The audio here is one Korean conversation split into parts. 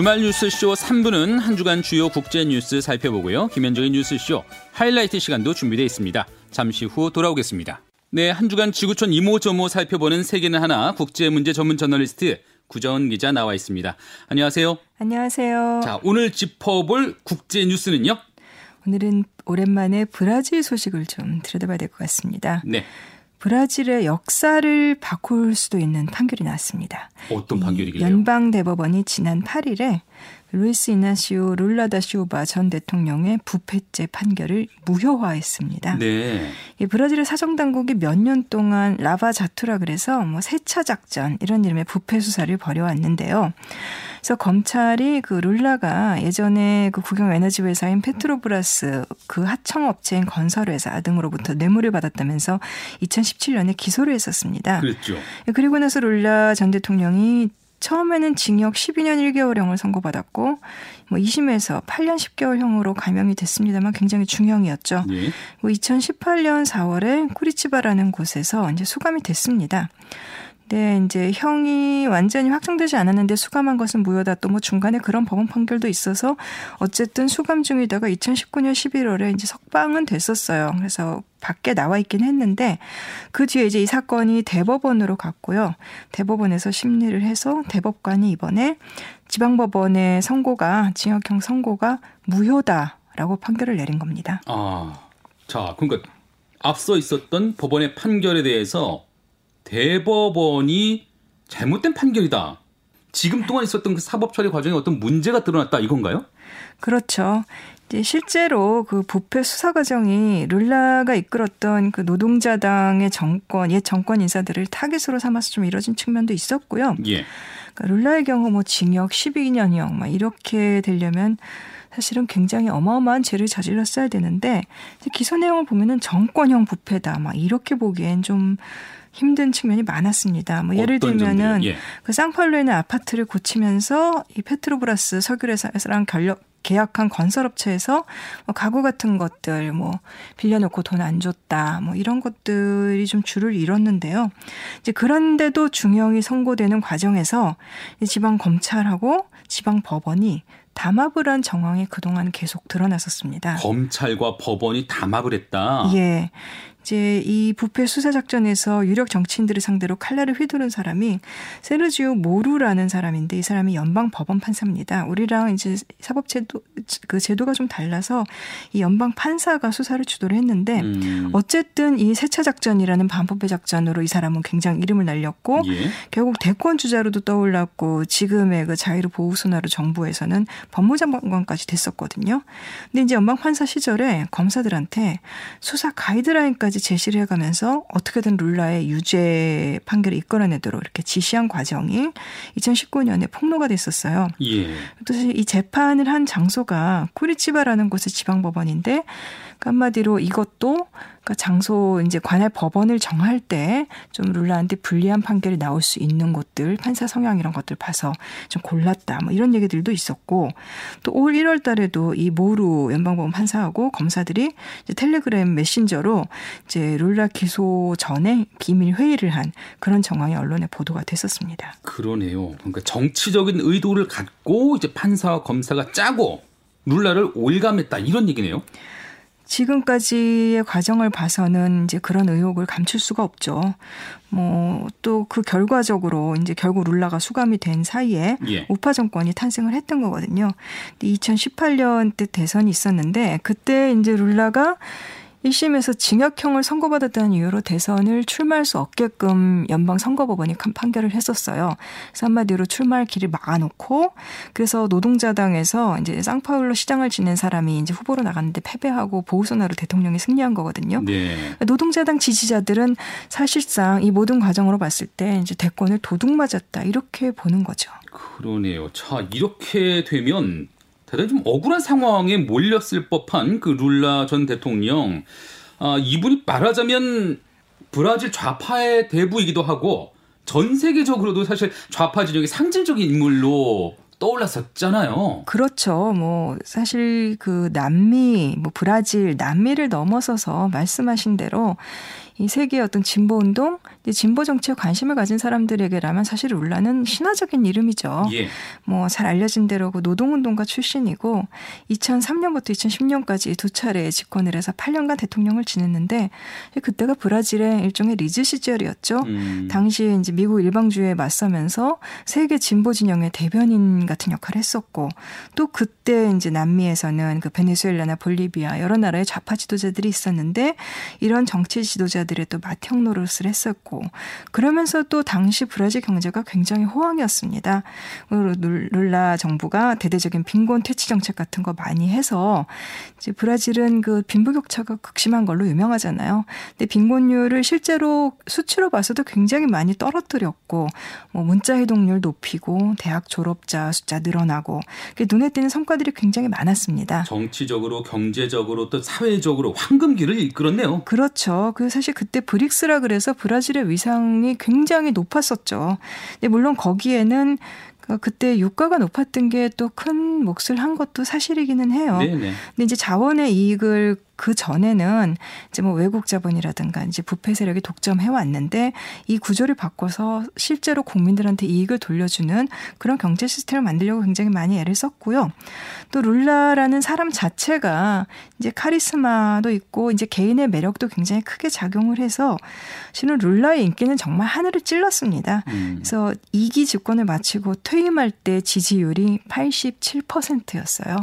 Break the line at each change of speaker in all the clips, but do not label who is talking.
주말 뉴스쇼 3부는 한 주간 주요 국제 뉴스 살펴보고요. 김현정의 뉴스쇼 하이라이트 시간도 준비되어 있습니다. 잠시 후 돌아오겠습니다. 네, 한 주간 지구촌 이모저모 살펴보는 세계는 하나 국제 문제 전문 저널리스트 구정은 기자 나와 있습니다. 안녕하세요.
안녕하세요.
자, 오늘 짚어볼 국제 뉴스는요?
오늘은 오랜만에 브라질 소식을 좀 들여다봐야 될 것 같습니다.
네.
브라질의 역사를 바꿀 수도 있는 판결이 나왔습니다.
어떤 판결이길래요?
연방 대법원이 지난 8일에 루이스 이나시오 룰라 다 시우바 전 대통령의 부패죄 판결을 무효화했습니다.
네.
이 브라질의 사정 당국이 몇 년 동안 Lava Jato라 그래서 뭐 세차 작전 이런 이름의 부패 수사를 벌여왔는데요. 그래서 검찰이 그 룰라가 예전에 그 국영 에너지 회사인 페트로브라스 그 하청 업체인 건설회사 등으로부터 뇌물을 받았다면서 2017년에 기소를 했었습니다.
그랬죠.
그리고 나서 룰라 전 대통령이 처음에는 징역 12년 1개월형을 선고받았고 뭐 2심에서 8년 10개월형으로 감형이 됐습니다만 굉장히 중형이었죠.
예.
뭐 2018년 4월에 쿠리치바라는 곳에서 이제 수감이 됐습니다. 네, 이제 형이 완전히 확정되지 않았는데 수감한 것은 무효다. 또 뭐 중간에 그런 법원 판결도 있어서 어쨌든 수감 중이다가 2019년 11월에 이제 석방은 됐었어요. 그래서 밖에 나와 있긴 했는데 그 뒤에 이제 이 사건이 대법원으로 갔고요. 대법원에서 심리를 해서 대법관이 이번에 지방법원의 선고가 징역형 선고가 무효다라고 판결을 내린 겁니다.
아, 자, 그러니까 앞서 있었던 법원의 판결에 대해서 대법원이 잘못된 판결이다. 지금 동안 있었던 그 사법 처리 과정에 어떤 문제가 드러났다 이건가요?
그렇죠. 이제 실제로 그 부패 수사 과정이 룰라가 이끌었던 그 노동자당의 정권, 옛 정권 인사들을 타깃으로 삼아서 좀 이뤄진 측면도 있었고요.
예.
그러니까 룰라의 경우 뭐 징역 12년형 막 이렇게 되려면 사실은 굉장히 어마어마한 죄를 저질렀어야 되는데 기소 내용을 보면은 정권형 부패다 막 이렇게 보기엔 좀 힘든 측면이 많았습니다. 뭐 예를 들면은
예.
그 쌍팔로에 있는 아파트를 고치면서 이 페트로브라스 석유회사랑 결력 계약한 건설업체에서 뭐 가구 같은 것들 뭐 빌려놓고 돈 안 줬다 뭐 이런 것들이 좀 줄을 이뤘는데요. 이제 그런데도 중형이 선고되는 과정에서 지방 검찰하고 지방 법원이 담합을 한 정황이 그동안 계속 드러났었습니다.
검찰과 법원이 담합을 했다.
예. 이제 이 부패 수사 작전에서 유력 정치인들을 상대로 칼날을 휘두른 사람이 세르지오 모루라는 사람인데 이 사람이 연방 법원 판사입니다. 우리랑 이제 사법 제도 그 제도가 좀 달라서 이 연방 판사가 수사를 주도를 했는데
음.
어쨌든 이 세차 작전이라는 반부패 작전으로 이 사람은 굉장히 이름을 날렸고
예.
결국 대권 주자로도 떠올랐고 지금의 그 자유를 보호 순화로 정부에서는 법무장관까지 됐었거든요. 근데 이제 연방 판사 시절에 검사들한테 수사 가이드라인까지 제시를 해가면서 어떻게든 룰라의 유죄 판결을 이끌어내도록 이렇게 지시한 과정이 2019년에 폭로가 됐었어요.
예.
또 사실 이 재판을 한 장소가 쿠리치바라는 곳의 지방법원인데 그 한마디로 이것도 그러니까 장소 이제 관할 법원을 정할 때 좀 룰라한테 불리한 판결이 나올 수 있는 곳들 판사 성향 이런 것들 봐서 좀 골랐다 뭐 이런 얘기들도 있었고 또 올 1월 달에도 이 모루 연방법원 판사하고 검사들이 이제 텔레그램 메신저로 이제 룰라 기소 전에 비밀 회의를 한 그런 정황이 언론에 보도가 됐었습니다.
그러네요. 그러니까 정치적인 의도를 갖고 이제 판사와 검사가 짜고 룰라를 올감했다 이런 얘기네요.
지금까지의 과정을 봐서는 이제 그런 의혹을 감출 수가 없죠. 뭐 또 그 결과적으로 이제 결국 룰라가 수감이 된 사이에
예.
우파 정권이 탄생을 했던 거거든요. 2018년 때 대선이 있었는데 그때 이제 룰라가 1심에서 징역형을 선고받았다는 이유로 대선을 출마할 수 없게끔 연방선거법원이 판결을 했었어요. 그래서 한마디로 출마할 길을 막아놓고 그래서 노동자당에서 이제 쌍파울로 시장을 지낸 사람이 이제 후보로 나갔는데 패배하고 보우소나로 대통령이 승리한 거거든요.
네.
노동자당 지지자들은 사실상 이 모든 과정으로 봤을 때 이제 대권을 도둑 맞았다 이렇게 보는 거죠.
그러네요. 자, 이렇게 되면 대단히 좀 억울한 상황에 몰렸을 법한 그 룰라 전 대통령. 아, 이분이 말하자면 브라질 좌파의 대부이기도 하고 전 세계적으로도 사실 좌파 진영의 상징적인 인물로 떠올랐었잖아요.
그렇죠. 뭐 사실 그 남미, 뭐 브라질, 남미를 넘어서서 말씀하신 대로 이 세계의 어떤 진보 운동, 진보 정치에 관심을 가진 사람들에게라면 사실 룰라는 신화적인 이름이죠. 예. 뭐잘 알려진 대로 그 노동 운동가 출신이고 2003년부터 2010년까지 두 차례 집권을 해서 8년간 대통령을 지냈는데 그때가 브라질의 일종의 리즈 시절이었죠. 음. 당시에 이제 미국 일방주의에 맞서면서 세계 진보 진영의 대변인 같은 역할을 했었고 또 그때 이제 남미에서는 그 베네수엘라나 볼리비아 여러 나라의 좌파 지도자들이 있었는데 이런 정치 지도자들 의 또 맏형 노릇을 했었고 그러면서 또 당시 브라질 경제가 굉장히 호황이었습니다. 룰라 정부가 대대적인 빈곤 퇴치 정책 같은 거 많이 해서 이제 브라질은 그 빈부격차가 극심한 걸로 유명하잖아요. 근데 빈곤율을 실제로 수치로 봐서도 굉장히 많이 떨어뜨렸고 뭐 문자 해독률 높이고 대학 졸업자 숫자 늘어나고 눈에 띄는 성과들이 굉장히 많았습니다.
정치적으로 경제적으로 또 사회적으로 황금기를 이끌었네요.
그렇죠. 그 사실 그때 브릭스라 그래서 브라질의 위상이 굉장히 높았었죠. 근데 물론 거기에는 그 그때 유가가 높았던 게 또 큰 몫을 한 것도 사실이기는 해요. 네네. 근데 이제 자원의 이익을 그 전에는 이제 뭐 외국 자본이라든가 이제 부패 세력이 독점해 왔는데 이 구조를 바꿔서 실제로 국민들한테 이익을 돌려주는 그런 경제 시스템을 만들려고 굉장히 많이 애를 썼고요. 또 룰라라는 사람 자체가 이제 카리스마도 있고 이제 개인의 매력도 굉장히 크게 작용을 해서 실은 룰라의 인기는 정말 하늘을 찔렀습니다. 음. 그래서 2기 집권을 마치고 퇴임할 때 지지율이 87%였어요.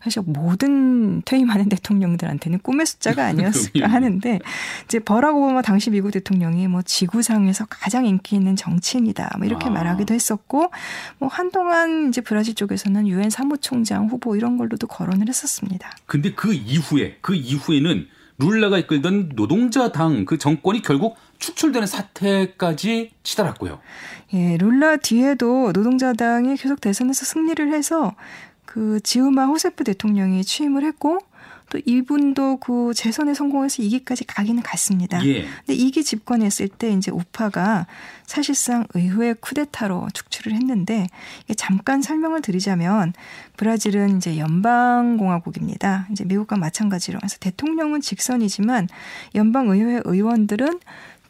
그래서 모든 퇴임하는 대통령들한테는 꿈의 숫자가 아니었을까 하는데 이제 버락 오바마 당시 미국 대통령이 뭐 지구상에서 가장 인기 있는 정치인이다 뭐 이렇게 아. 말하기도 했었고 뭐 한동안 이제 브라질 쪽에서는 유엔 사무총장 후보 이런 걸로도 거론을 했었습니다.
근데 그 이후에 그 이후에는 룰라가 이끌던 노동자 당 그 정권이 결국 축출되는 사태까지 치달았고요.
예, 룰라 뒤에도 노동자당이 계속 대선에서 승리를 해서 그 지우마 호세프 대통령이 취임을 했고 또 이분도 그 재선에 성공해서 2기까지 가기는 갔습니다. 예. 근데 2기 집권했을 때 이제 우파가 사실상 의회 쿠데타로 축출을 했는데 잠깐 설명을 드리자면 브라질은 이제 연방공화국입니다. 이제 미국과 마찬가지로 그래서 대통령은 직선이지만 연방 의회 의원들은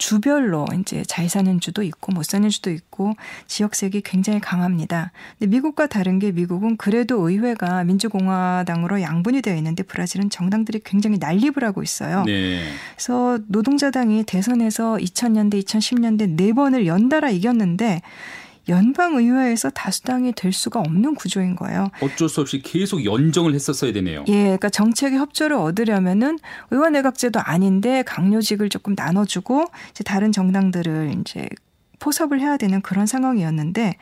주별로 이제 잘 사는 주도 있고 못 사는 주도 있고 지역색이 굉장히 강합니다. 근데 미국과 다른 게 미국은 그래도 의회가 민주공화당으로 양분이 되어 있는데 브라질은 정당들이 굉장히 난립을 하고 있어요. 네. 그래서 노동자당이 대선에서 2000년대, 2010년대 네 번을 연달아 이겼는데 연방의회에서 다수당이 될 수가 없는 구조인 거예요.
어쩔 수 없이 계속 연정을 했었어야 되네요.
예, 그러니까 정책의 협조를 얻으려면은 의원 내각제도 아닌데 강요직을 조금 나눠주고 이제 다른 정당들을 이제 포섭을 해야 되는 그런 상황이었는데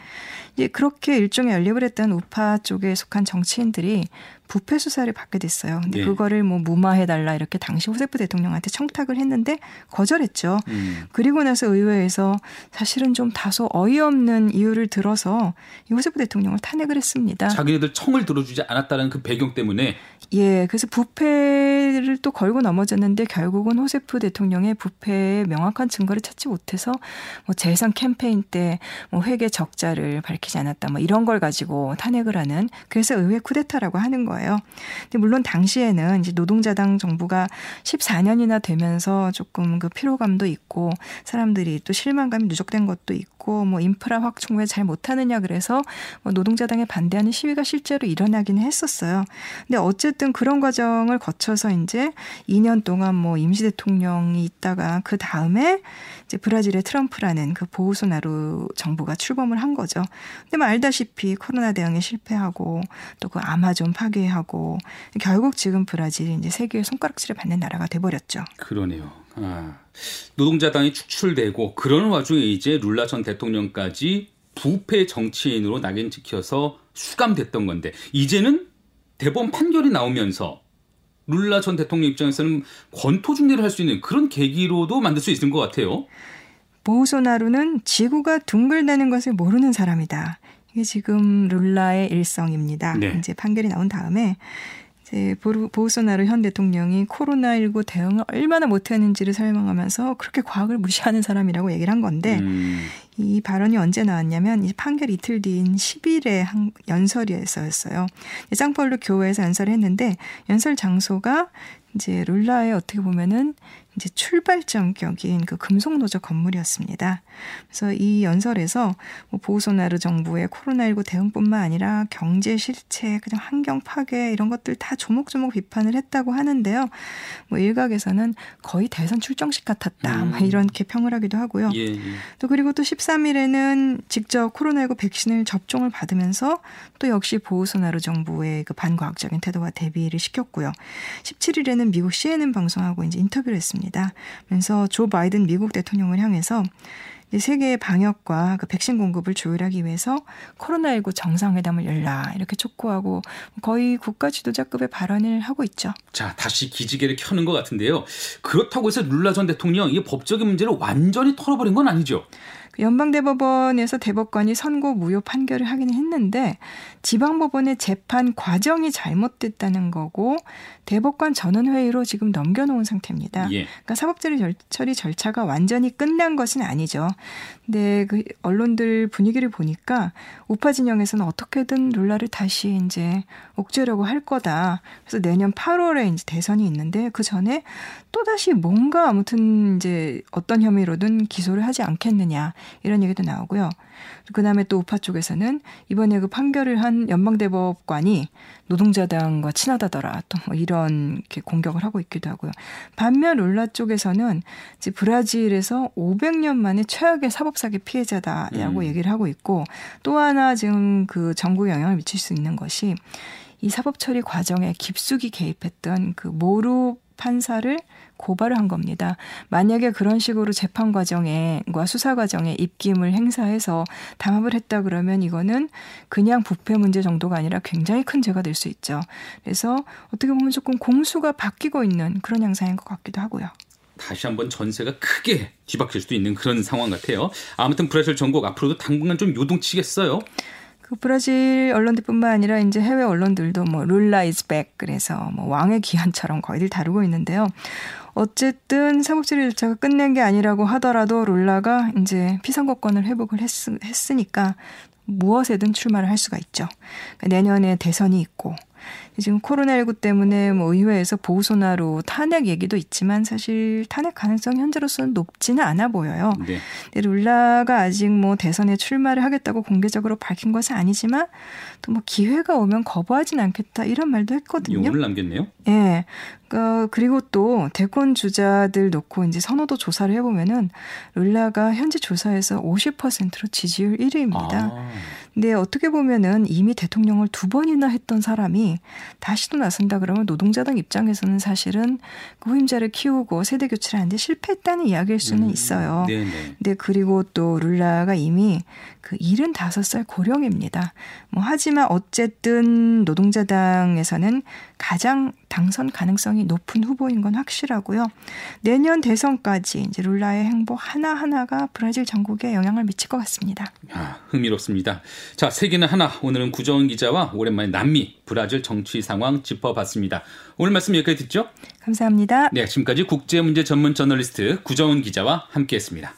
이제 그렇게 일종의 연립을 했던 우파 쪽에 속한 정치인들이 부패 수사를 받게 됐어요. 근데 네. 그거를 뭐 무마해 달라 이렇게 당시 호세프 대통령한테 청탁을 했는데 거절했죠. 음. 그리고 나서 의회에서 사실은 좀 다소 어이없는 이유를 들어서 이 호세프 대통령을 탄핵을 했습니다.
자기네들 청을 들어주지 않았다는 그 배경 때문에
예, 그래서 부패 를 또 걸고 넘어졌는데 결국은 호세프 대통령의 부패의 명확한 증거를 찾지 못해서 뭐 재선 캠페인 때 뭐 회계 적자를 밝히지 않았다 뭐 이런 걸 가지고 탄핵을 하는 그래서 의회 쿠데타라고 하는 거예요. 근데 물론 당시에는 이제 노동자당 정부가 14년이나 되면서 조금 그 피로감도 있고 사람들이 또 실망감이 누적된 것도 있고 뭐 인프라 확충 왜잘 못하느냐 그래서 뭐 노동자당에 반대하는 시위가 실제로 일어나기는 했었어요. 근데 어쨌든 그런 과정을 거쳐서 이제 2년 동안 뭐 임시 대통령이 있다가 그 다음에 이제 브라질의 트럼프라는 그 보우소 나루 정부가 출범을 한 거죠. 근데 뭐 알다시피 코로나 대응에 실패하고 또 그 아마존 파괴하고 결국 지금 브라질이 이제 세계의 손가락질을 받는 나라가 돼버렸죠.
그러네요. 아, 노동자당이 축출되고 그러는 와중에 이제 룰라 전 대통령까지 부패 정치인으로 낙인 찍혀서 수감됐던 건데 이제는 대법원 판결이 나오면서 룰라 전 대통령 입장에서는 권토 중례를 할 수 있는 그런 계기로도 만들 수 있는 것 같아요.
보우소나루는 지구가 둥글다는 것을 모르는 사람이다. 이게 지금 룰라의 일성입니다. 네. 이제 판결이 나온 다음에 이제 보우소나루 현 대통령이 코로나19 대응을 얼마나 못했는지를 설명하면서 그렇게 과학을 무시하는 사람이라고 얘기를 한 건데 음. 이 발언이 언제 나왔냐면 이 판결 이틀 뒤인 10일에 한 연설에서였어요. 쌍폴로 교회에서 연설을 했는데 연설 장소가 이제 룰라의 어떻게 보면은 이제 출발점격인 그 금속노조 건물이었습니다. 그래서 이 연설에서 뭐 보소나루 정부의 코로나19 대응뿐만 아니라 경제 실체, 그냥 환경 파괴 이런 것들 다 조목조목 비판을 했다고 하는데요. 뭐 일각에서는 거의 대선 출정식 같았다. 음. 이렇게 평을 하기도 하고요. 예, 예. 또 그리고 또 13일에는 직접 코로나19 백신을 접종을 받으면서 또 역시 보소나루 정부의 그 반과학적인 태도와 대비를 시켰고요. 17일에는 미국 CNN 방송하고 이제 인터뷰를 했습니다. 그래서 조 바이든 미국 대통령을 향해서 세계의 방역과 그 백신 공급을 조율하기 위해서 코로나19 정상회담을 열라 이렇게 촉구하고 거의 국가 지도자급의 발언을 하고 있죠.
자 다시 기지개를 켜는 것 같은데요. 그렇다고 해서 룰라 전 대통령 이 법적인 문제를 완전히 털어버린 건 아니죠.
연방대법원에서 대법관이 선고 무효 판결을 하기는 했는데 지방법원의 재판 과정이 잘못됐다는 거고 대법관 전원회의로 지금 넘겨놓은 상태입니다. 예. 그러니까 사법처리 처리 절차가 완전히 끝난 것은 아니죠. 근데 그 언론들 분위기를 보니까 우파 진영에서는 어떻게든 룰라를 다시 이제 옥죄려고 할 거다. 그래서 내년 8월에 이제 대선이 있는데 그 전에 또 다시 뭔가 아무튼 이제 어떤 혐의로든 기소를 하지 않겠느냐 이런 얘기도 나오고요. 그 다음에 또 우파 쪽에서는 이번에 그 판결을 한 연방대법관이 노동자당과 친하다더라. 또 뭐 이런 이렇게 공격을 하고 있기도 하고요. 반면 룰라 쪽에서는 이제 브라질에서 500년 만에 최악의 사법사기 피해자다라고 음. 얘기를 하고 있고 또 하나 지금 그 정부에 영향을 미칠 수 있는 것이 이 사법 처리 과정에 깊숙이 개입했던 그 모루 판사를 고발을 한 겁니다. 만약에 그런 식으로 재판 과정에과 수사 과정에 입김을 행사해서 담합을 했다 그러면 이거는 그냥 부패 문제 정도가 아니라 굉장히 큰 죄가 될 수 있죠. 그래서 어떻게 보면 조금 공수가 바뀌고 있는 그런 양상인 것 같기도 하고요.
다시 한번 전세가 크게 뒤바뀔 수도 있는 그런 상황 같아요. 아무튼 브라질 전국 앞으로도 당분간 좀 요동치겠어요.
그 브라질 언론들뿐만 아니라 이제 해외 언론들도 뭐 룰라 is back 그래서 뭐 왕의 귀환처럼 거의들 다루고 있는데요. 어쨌든 사법처리 절차가 끝난 게 아니라고 하더라도 룰라가 이제 피선거권을 회복을 했, 했으니까 무엇에든 출마를 할 수가 있죠. 그러니까 내년에 대선이 있고 지금 코로나19 때문에 뭐 의회에서 보우소나루 탄핵 얘기도 있지만 사실 탄핵 가능성이 현재로서는 높지는 않아 보여요. 네. 근데 룰라가 아직 뭐 대선에 출마를 하겠다고 공개적으로 밝힌 것은 아니지만 또 뭐 기회가 오면 거부하진 않겠다 이런 말도 했거든요.
용을 남겼네요.
예. 네. 그 그리고 또 대권 주자들 놓고 이제 선호도 조사를 해보면은 룰라가 현재 조사에서 50%로 지지율 1위입니다. 아. 근데 어떻게 보면은 이미 대통령을 두 번이나 했던 사람이 다시 또 나선다 그러면 노동자당 입장에서는 사실은 그 후임자를 키우고 세대 교체를 하는데 실패했다는 이야기일 수는 음, 있어요. 네네. 근데 그리고 또 룰라가 이미 그 75살 고령입니다. 뭐 하지만 어쨌든 노동자당에서는 가장 당선 가능성이 높은 후보인 건 확실하고요. 내년 대선까지 이제 룰라의 행보 하나하나가 브라질 전국에 영향을 미칠 것 같습니다.
아, 흥미롭습니다. 자, 세계는 하나. 오늘은 구정은 기자와 오랜만에 남미, 브라질 정치 상황 짚어봤습니다. 오늘 말씀 여기까지 듣죠?
감사합니다.
네, 지금까지 국제문제 전문 저널리스트 구정은 기자와 함께했습니다.